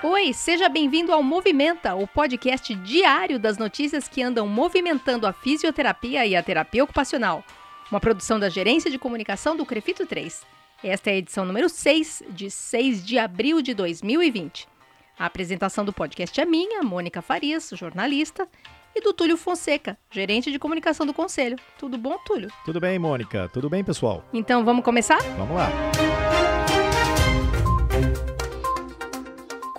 Oi, seja bem-vindo ao Movimenta, o podcast diário das notícias que andam movimentando a fisioterapia e a terapia ocupacional. Uma produção da Gerência de Comunicação do Crefito 3. Esta é a edição número 6, de 6 de abril de 2020. A apresentação do podcast é minha, Mônica Farias, jornalista, e do Túlio Fonseca, gerente de comunicação do Conselho. Tudo bom, Túlio? Tudo bem, Mônica? Tudo bem, pessoal? Então vamos começar? Vamos lá.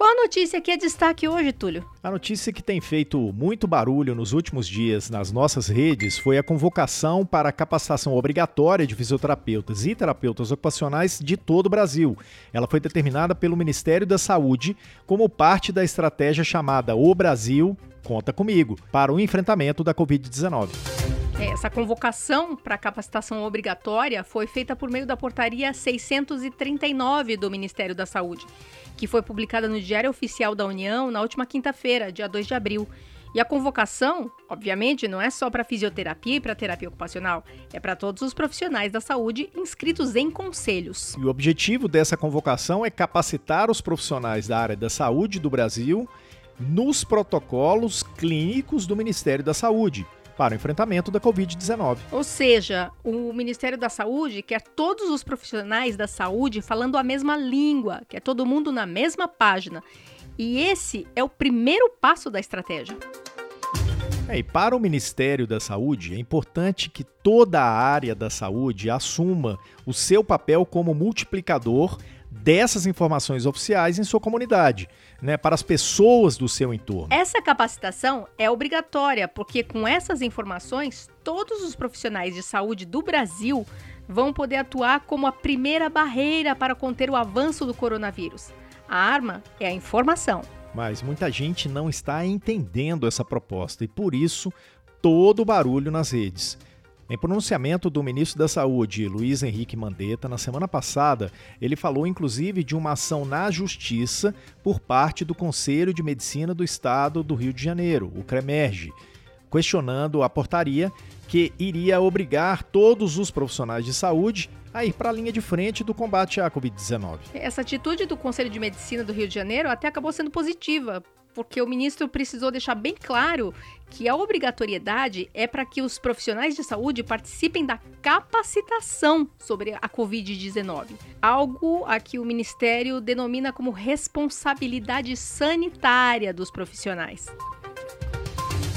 Qual a notícia que é destaque hoje, Túlio? A notícia que tem feito muito barulho nos últimos dias nas nossas redes foi a convocação para a capacitação obrigatória de fisioterapeutas e terapeutas ocupacionais de todo o Brasil. Ela foi determinada pelo Ministério da Saúde como parte da estratégia chamada O Brasil Conta Comigo para o enfrentamento da Covid-19. Essa convocação para capacitação obrigatória foi feita por meio da portaria 639 do Ministério da Saúde que foi publicada no Diário Oficial da União na última quinta-feira, dia 2 de abril. E a convocação, obviamente, não é só para fisioterapia e para terapia ocupacional, é para todos os profissionais da saúde inscritos em conselhos. E o objetivo dessa convocação é capacitar os profissionais da área da saúde do Brasil nos protocolos clínicos do Ministério da Saúde, para o enfrentamento da Covid-19. Ou seja, o Ministério da Saúde quer todos os profissionais da saúde falando a mesma língua, quer todo mundo na mesma página. E esse é o primeiro passo da estratégia. É, e para o Ministério da Saúde, é importante que toda a área da saúde assuma o seu papel como multiplicador dessas informações oficiais em sua comunidade, né, para as pessoas do seu entorno. Essa capacitação é obrigatória, porque com essas informações, todos os profissionais de saúde do Brasil vão poder atuar como a primeira barreira para conter o avanço do coronavírus. A arma é a informação. Mas muita gente não está entendendo essa proposta e por isso todo o barulho nas redes. Em pronunciamento do ministro da Saúde, Luiz Henrique Mandetta, na semana passada, ele falou inclusive de uma ação na Justiça por parte do Conselho de Medicina do Estado do Rio de Janeiro, o CREMERGE, questionando a portaria que iria obrigar todos os profissionais de saúde a ir para a linha de frente do combate à Covid-19. Essa atitude do Conselho de Medicina do Rio de Janeiro até acabou sendo positiva, porque o ministro precisou deixar bem claro que a obrigatoriedade é para que os profissionais de saúde participem da capacitação sobre a Covid-19, algo a que o ministério denomina como responsabilidade sanitária dos profissionais.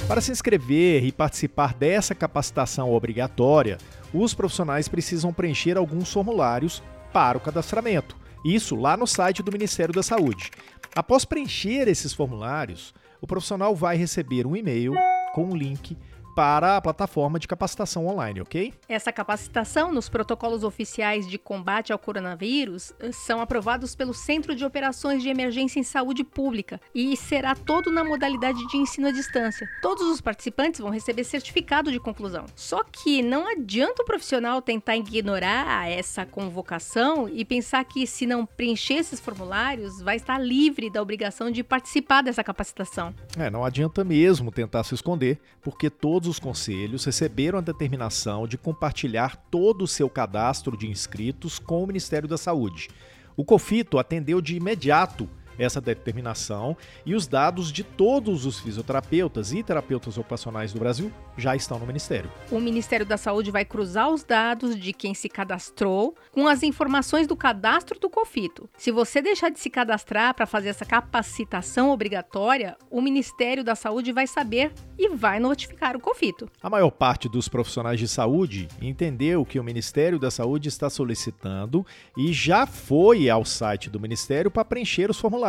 Para se inscrever e participar dessa capacitação obrigatória, os profissionais precisam preencher alguns formulários para o cadastramento. Isso lá no site do Ministério da Saúde. Após preencher esses formulários, o profissional vai receber um e-mail com um link para a plataforma de capacitação online, ok? Essa capacitação nos protocolos oficiais de combate ao coronavírus eh, são aprovados pelo Centro de Operações de Emergência em Saúde Pública e será todo na modalidade de ensino à distância. Todos os participantes vão receber certificado de conclusão. Só que não adianta o profissional tentar ignorar essa convocação e pensar que se não preencher esses formulários, vai estar livre da obrigação de participar dessa capacitação. É, não adianta mesmo tentar se esconder, porque todos todos os conselhos receberam a determinação de compartilhar todo o seu cadastro de inscritos com o Ministério da Saúde. O COFITO atendeu de imediato essa determinação e os dados de todos os fisioterapeutas e terapeutas ocupacionais do Brasil já estão no Ministério. O Ministério da Saúde vai cruzar os dados de quem se cadastrou com as informações do cadastro do COFITO. Se você deixar de se cadastrar para fazer essa capacitação obrigatória, o Ministério da Saúde vai saber e vai notificar o COFITO. A maior parte dos profissionais de saúde entendeu que o Ministério da Saúde está solicitando e já foi ao site do Ministério para preencher os formulários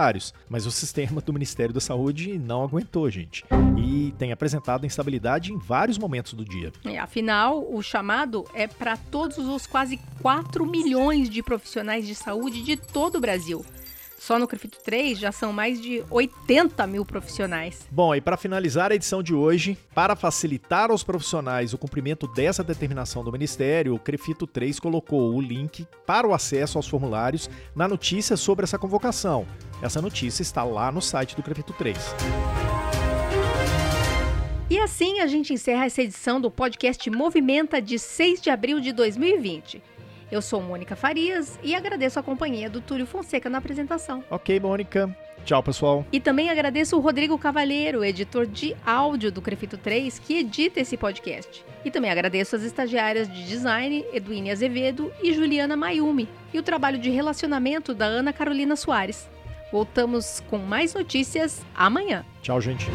mas o sistema do Ministério da Saúde não aguentou, gente. E tem apresentado instabilidade em vários momentos do dia. É, afinal, o chamado é para todos os quase 4 milhões de profissionais de saúde de todo o Brasil. Só no Crefito 3 já são mais de 80 mil profissionais. Bom, e para finalizar a edição de hoje, para facilitar aos profissionais o cumprimento dessa determinação do Ministério, o Crefito 3 colocou o link para o acesso aos formulários na notícia sobre essa convocação. Essa notícia está lá no site do Crefito 3. E assim a gente encerra essa edição do podcast Movimenta de 6 de abril de 2020. Eu sou Mônica Farias e agradeço a companhia do Túlio Fonseca na apresentação. Ok, Mônica. Tchau, pessoal. E também agradeço o Rodrigo Cavalheiro, editor de áudio do Crefito 3, que edita esse podcast. E também agradeço as estagiárias de design, Edwine Azevedo e Juliana Mayumi, e o trabalho de relacionamento da Ana Carolina Soares. Voltamos com mais notícias amanhã. Tchau, gente.